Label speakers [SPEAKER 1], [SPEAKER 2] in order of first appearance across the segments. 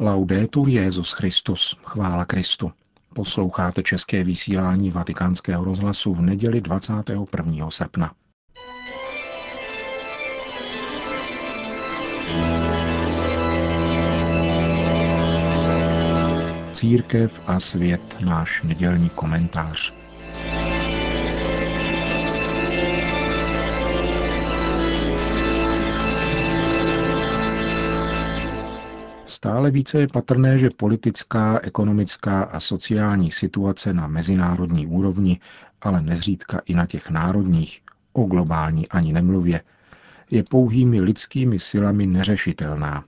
[SPEAKER 1] Laudetur Jezus Christus, chvála Kristu. Posloucháte české vysílání Vatikánského rozhlasu v neděli 21. srpna. Církev a svět, náš nedělní komentář. Stále více je patrné, že politická, ekonomická a sociální situace na mezinárodní úrovni, ale nezřídka i na těch národních, o globální ani nemluvě, je pouhými lidskými silami neřešitelná.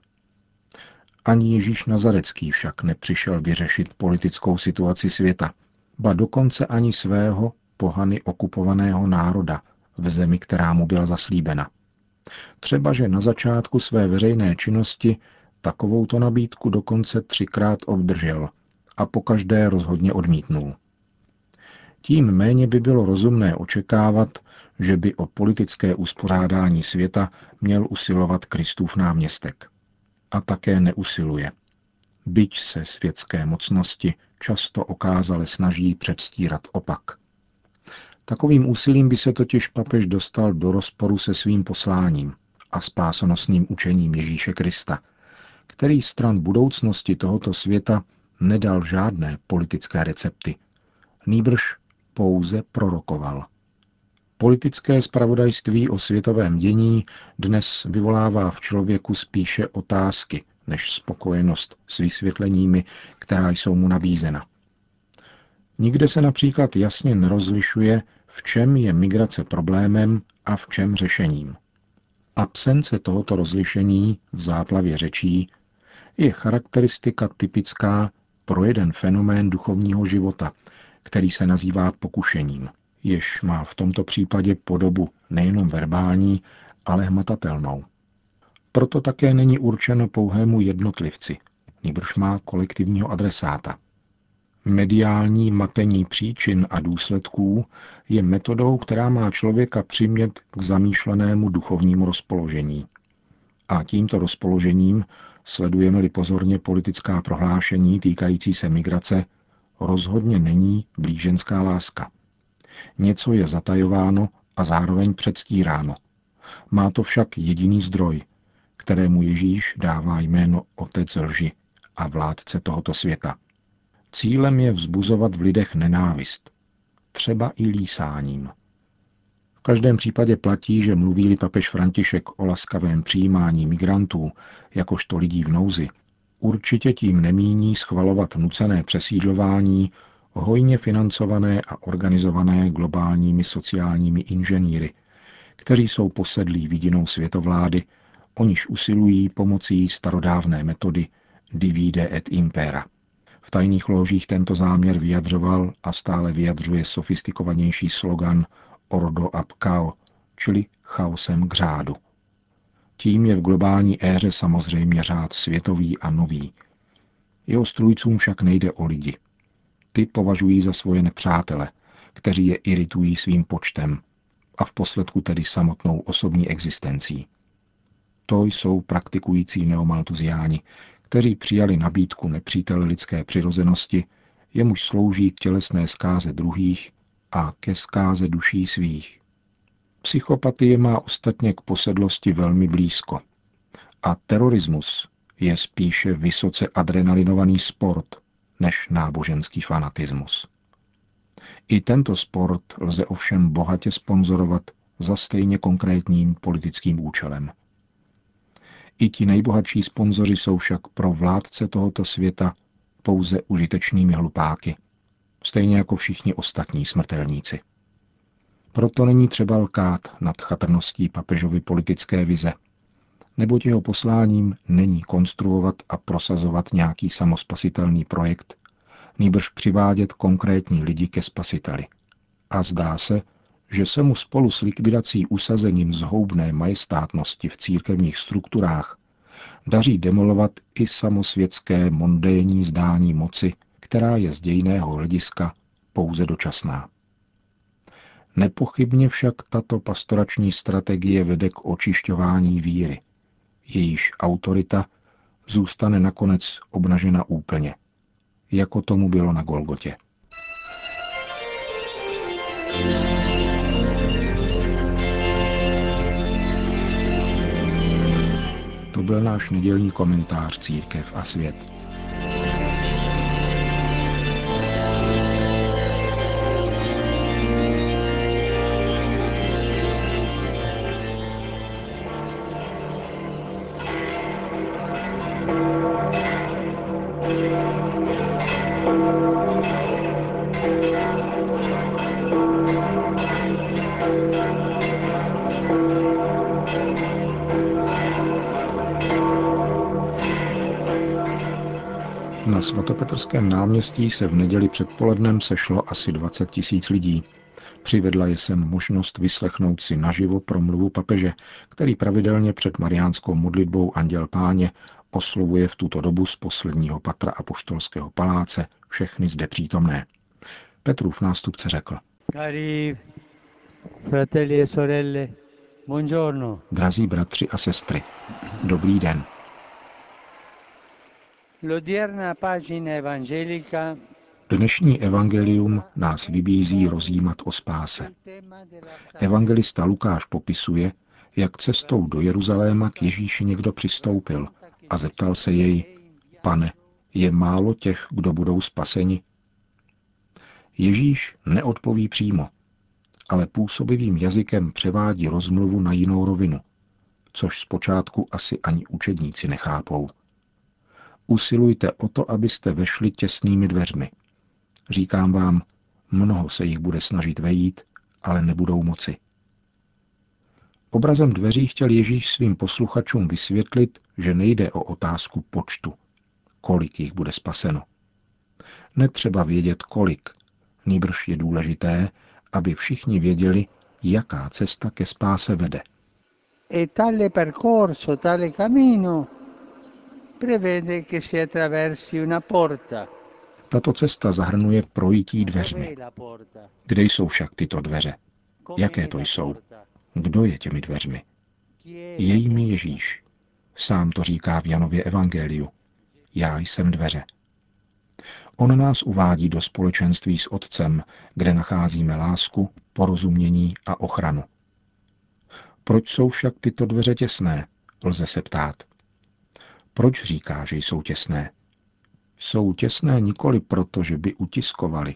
[SPEAKER 1] Ani Ježíš Nazarecký však nepřišel vyřešit politickou situaci světa, ba dokonce ani svého pohany okupovaného národa v zemi, která mu byla zaslíbena. Třeba, že na začátku své veřejné činnosti Takovouto nabídku dokonce třikrát obdržel a pokaždé rozhodně odmítnul. Tím méně by bylo rozumné očekávat, že by o politické uspořádání světa měl usilovat Kristův náměstek. A také neusiluje. Byť se světské mocnosti často okázale snaží předstírat opak. Takovým úsilím by se totiž papež dostal do rozporu se svým posláním a spásonosným učením Ježíše Krista – který stran budoucnosti tohoto světa nedal žádné politické recepty. Nýbrž pouze prorokoval. Politické spravodajství o světovém dění dnes vyvolává v člověku spíše otázky než spokojenost s vysvětleními, která jsou mu nabízena. Nikde se například jasně nerozlišuje, v čem je migrace problémem a v čem řešením. Absence tohoto rozlišení v záplavě řečí je charakteristika typická pro jeden fenomén duchovního života, který se nazývá pokušením, jež má v tomto případě podobu nejenom verbální, ale hmatatelnou. Proto také není určeno pouhému jednotlivci, nýbrž má kolektivního adresáta. Mediální matení příčin a důsledků je metodou, která má člověka přimět k zamýšlenému duchovnímu rozpoložení. A tímto rozpoložením sledujeme-li pozorně politická prohlášení týkající se migrace, rozhodně není blíženská láska. Něco je zatajováno a zároveň předstíráno. Má to však jediný zdroj, kterému Ježíš dává jméno Otec lži a vládce tohoto světa. Cílem je vzbuzovat v lidech nenávist, třeba i lísáním. V každém případě platí, že mluví-li papež František o laskavém přijímání migrantů, jakožto lidí v nouzi, určitě tím nemíní schvalovat nucené přesídlování hojně financované a organizované globálními sociálními inženýry, kteří jsou posedlí vidinou světovlády, o niž usilují pomocí starodávné metody divide et impera. V tajných ložích tento záměr vyjadřoval a stále vyjadřuje sofistikovanější slogan ordo ab kao, čili chaosem k řádu. Tím je v globální éře samozřejmě řád světový a nový. Jeho strůjcům však nejde o lidi. Ty považují za svoje nepřátele, kteří je iritují svým počtem a v posledku tedy samotnou osobní existencí. To jsou praktikující neomaltuziáni, kteří přijali nabídku nepřítele lidské přirozenosti, jemuž slouží k tělesné zkáze druhých a ke zkáze duší svých. Psychopatie má ostatně k posedlosti velmi blízko. A terorismus je spíše vysoce adrenalinovaný sport než náboženský fanatismus. I tento sport lze ovšem bohatě sponzorovat za stejně konkrétním politickým účelem. I ti nejbohatší sponzoři jsou však pro vládce tohoto světa pouze užitečnými hlupáky – stejně jako všichni ostatní smrtelníci. Proto není třeba lkát nad chatrností papežovy politické vize, neboť jeho posláním není konstruovat a prosazovat nějaký samospasitelný projekt, nýbrž přivádět konkrétní lidi ke spasiteli. A zdá se, že se mu spolu s likvidací usazením zhoubné majestátnosti v církevních strukturách daří demolovat i samosvětské mondénní zdání moci, která je z dějného hlediska pouze dočasná. Nepochybně však tato pastorační strategie vede k očišťování víry. Jejíž autorita zůstane nakonec obnažena úplně, jako tomu bylo na Golgotě. To byl náš nedělní komentář Církev a svět. Na svatopetrském náměstí se v neděli předpolednem sešlo asi 20 tisíc lidí. Přivedla je sem možnost vyslechnout si naživo promluvu papeže, který pravidelně před mariánskou modlitbou Anděl Páně oslovuje v tuto dobu z posledního patra apoštolského paláce všechny zde přítomné. Petrův nástupce řekl. Cari fratelli e sorelle, buongiorno. Drazí bratři a sestry, dobrý den. Dnešní evangelium nás vybízí rozjímat o spáse. Evangelista Lukáš popisuje, jak cestou do Jeruzaléma k Ježíši někdo přistoupil a zeptal se jej, pane, je málo těch, kdo budou spaseni? Ježíš neodpoví přímo, ale působivým jazykem převádí rozmluvu na jinou rovinu, což zpočátku asi ani učedníci nechápou. Usilujte o to, abyste vešli těsnými dveřmi. Říkám vám, mnoho se jich bude snažit vejít, ale nebudou moci. Obrazem dveří chtěl Ježíš svým posluchačům vysvětlit, že nejde o otázku počtu, kolik jich bude spaseno. Netřeba vědět kolik, nýbrž je důležité, aby všichni věděli, jaká cesta ke spáse vede. E tale percorso, tale cammino prevede che si attraversi una porta. Tato cesta zahrnuje projítí dveřmi. Kde jsou však tyto dveře? Jaké to jsou? Kdo je těmi dveřmi? Je jimi Ježíš. Sám to říká v Janově Evangeliu. Já jsem dveře. On nás uvádí do společenství s Otcem, kde nacházíme lásku, porozumění a ochranu. Proč jsou však tyto dveře těsné? Lze se ptát. Proč říká, že jsou těsné? Jsou těsné nikoli proto, že by utiskovali,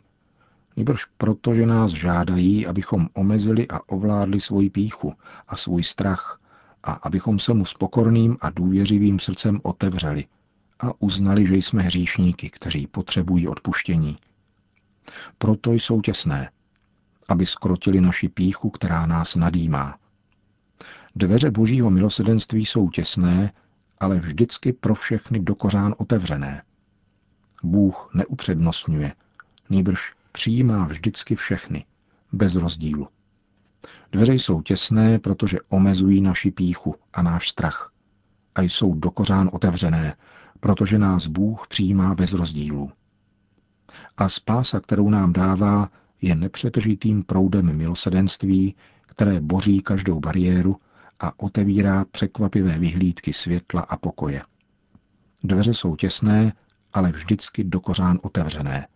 [SPEAKER 1] nebož proto, že nás žádají, abychom omezili a ovládli svoji píchu a svůj strach a abychom se mu s pokorným a důvěřivým srdcem otevřeli a uznali, že jsme hříšníky, kteří potřebují odpuštění. Proto jsou těsné, aby skrotili naši píchu, která nás nadýmá. Dveře božího milosedenství jsou těsné, ale vždycky pro všechny dokořán otevřené. Bůh neupřednostňuje, nýbrž přijímá vždycky všechny, bez rozdílu. Dveře jsou těsné, protože omezují naši píchu a náš strach. A jsou dokořán otevřené, protože nás Bůh přijímá bez rozdílu. A spása, kterou nám dává, je nepřetržitým proudem milosedenství, které boří každou bariéru a otevírá překvapivé vyhlídky světla a pokoje. Dveře jsou těsné, ale vždycky dokořán otevřené.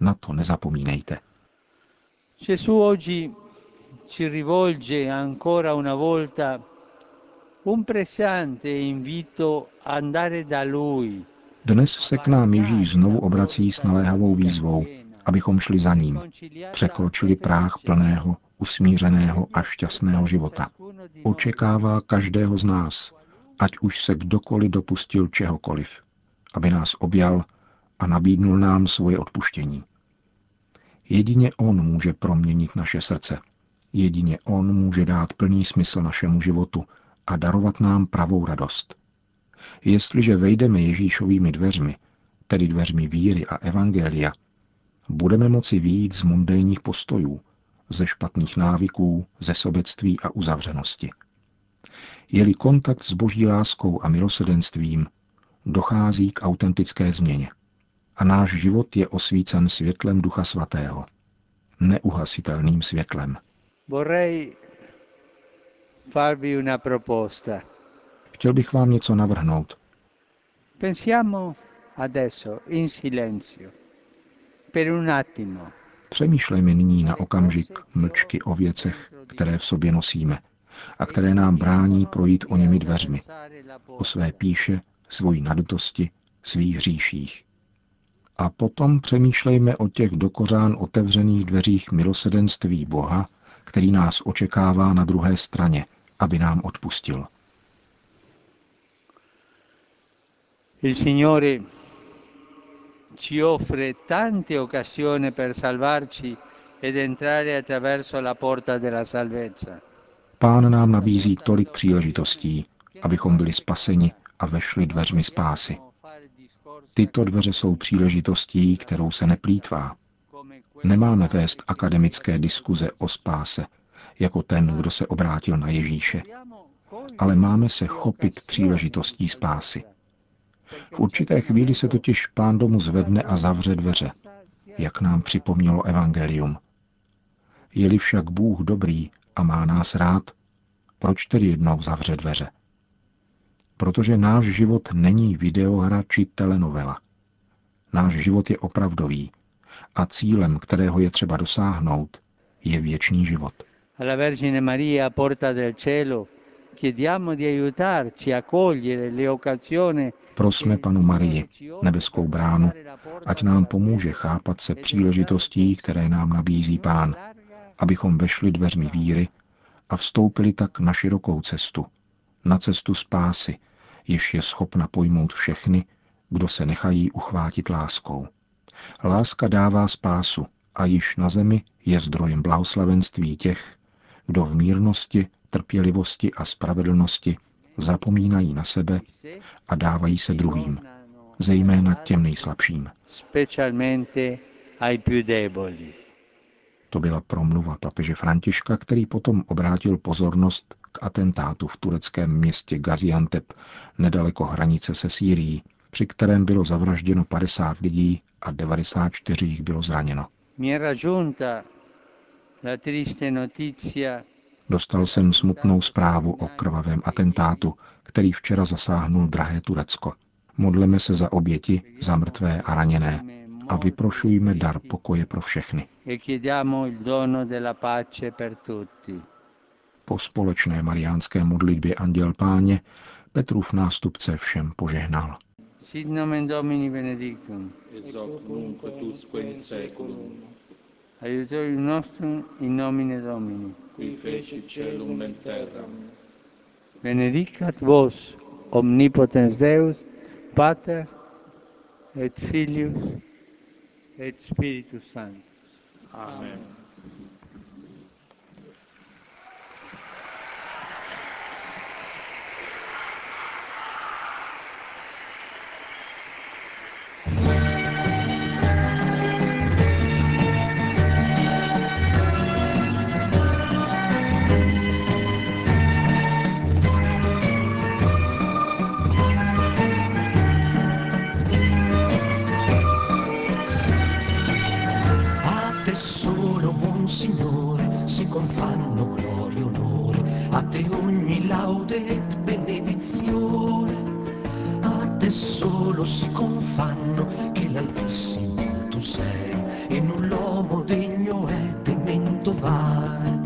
[SPEAKER 1] Na to nezapomínejte. Gesù oggi ci rivolge ancora una volta un pressante invito andare da lui. Dnes se k nám Ježíš znovu obrací s naléhavou výzvou, abychom šli za ním, překročili práh plného, usmířeného a šťastného života. Očekává každého z nás, ať už se kdokoliv dopustil čehokoliv, aby nás objal a nabídnul nám svoje odpuštění. Jedině On může proměnit naše srdce. Jedině On může dát plný smysl našemu životu a darovat nám pravou radost. Jestliže vejdeme Ježíšovými dveřmi, tedy dveřmi víry a evangelia, budeme moci výjít z mundejních postojů, ze špatných návyků, ze sobectví a uzavřenosti. Je-li kontakt s boží láskou a milosedenstvím, dochází k autentické změně. A náš život je osvícen světlem Ducha Svatého. Neuhasitelným světlem. Chtěl bych vám něco navrhnout.
[SPEAKER 2] Pensiamo adesso in silenzio, per un attimo,
[SPEAKER 1] Přemýšlejme nyní na okamžik mlčky o věcech, které v sobě nosíme a které nám brání projít o němi dveřmi, o své píše, svojí nadutosti, svých hříších. A potom přemýšlejme o těch dokořán otevřených dveřích milosedenství Boha, který nás očekává na druhé straně, aby nám odpustil.
[SPEAKER 2] Il Signore ci offre tante occasioni per salvarci ed entrare attraverso la porta della salvezza.
[SPEAKER 1] Pán nám nabízí tolik příležitostí, abychom byli spaseni a vešli dveřmi spásy. Tyto dveře jsou příležitostí, kterou se neplýtvá. Nemáme vést akademické diskuze o spáse, jako ten, kdo se obrátil na Ježíše, ale máme se chopit příležitostí spásy. V určité chvíli se totiž pán domu zvedne a zavře dveře, jak nám připomnělo Evangelium. Je-li však Bůh dobrý a má nás rád, proč tedy jednou zavře dveře? Protože náš život není videohra či telenovela. Náš život je opravdový a cílem, kterého je třeba dosáhnout, je věčný život.
[SPEAKER 2] Alla Vergine Maria, porta del cielo,
[SPEAKER 1] Prosme panu Marii, nebeskou bránu, ať nám pomůže chápat se příležitostí, které nám nabízí pán, abychom vešli dveřmi víry a vstoupili tak na širokou cestu, na cestu spásy, jež je schopna pojmout všechny, kdo se nechají uchvátit láskou. Láska dává spásu a již na zemi je zdrojem blahoslavenství těch, kdo v mírnosti, trpělivosti a spravedlnosti zapomínají na sebe a dávají se druhým, zejména těm nejslabším. To byla promluva papeže Františka, který potom obrátil pozornost k atentátu v tureckém městě Gaziantep nedaleko hranice se Sýrií, při kterém bylo zavražděno 50 lidí a 94 jich bylo zraněno. Dostal jsem smutnou zprávu o krvavém atentátu, který včera zasáhnul drahé Turecko. Modleme se za oběti, za mrtvé a raněné a vyprošujme dar pokoje pro všechny. Po společné mariánské modlitbě Anděl Páně Petrův nástupce všem požehnal.
[SPEAKER 2] Sit nomen Domini benedictum.
[SPEAKER 3] ex hoc nunc et usque in seculum,
[SPEAKER 2] Aiutorium nostrum in nomine Domini.
[SPEAKER 3] qui fecit celum et terram,
[SPEAKER 2] Benedicat vos, omnipotens Deus, Pater et Filius et Spiritus Sanctus.
[SPEAKER 3] Amen.
[SPEAKER 4] A solo si confanno che l'Altissimo tu sei, e null'uomo degno è temento vai.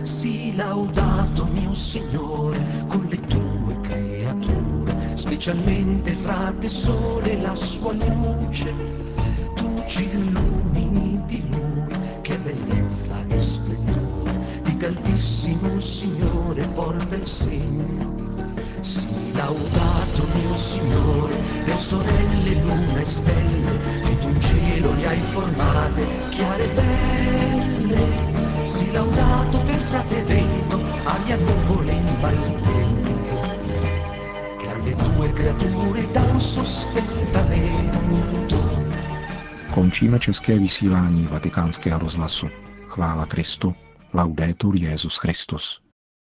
[SPEAKER 4] Sii laudato mio Signore con le tue creature, specialmente fra te sole la sua luce tu ci illumini di lui, che bellezza e splendore, di altissimo Signore porta il segno. Laudato mio Signore, per sorelle, luna e stelle, che tu cielo le hai formate, chiare e belle. Sii laudato per frate vento, aria nuvole in battente, che alle tue creature dà un sostentamento.
[SPEAKER 1] Končíme české vysílání vatikánského rozhlasu. Chvála Kristu. Laudetur Jezus Christus.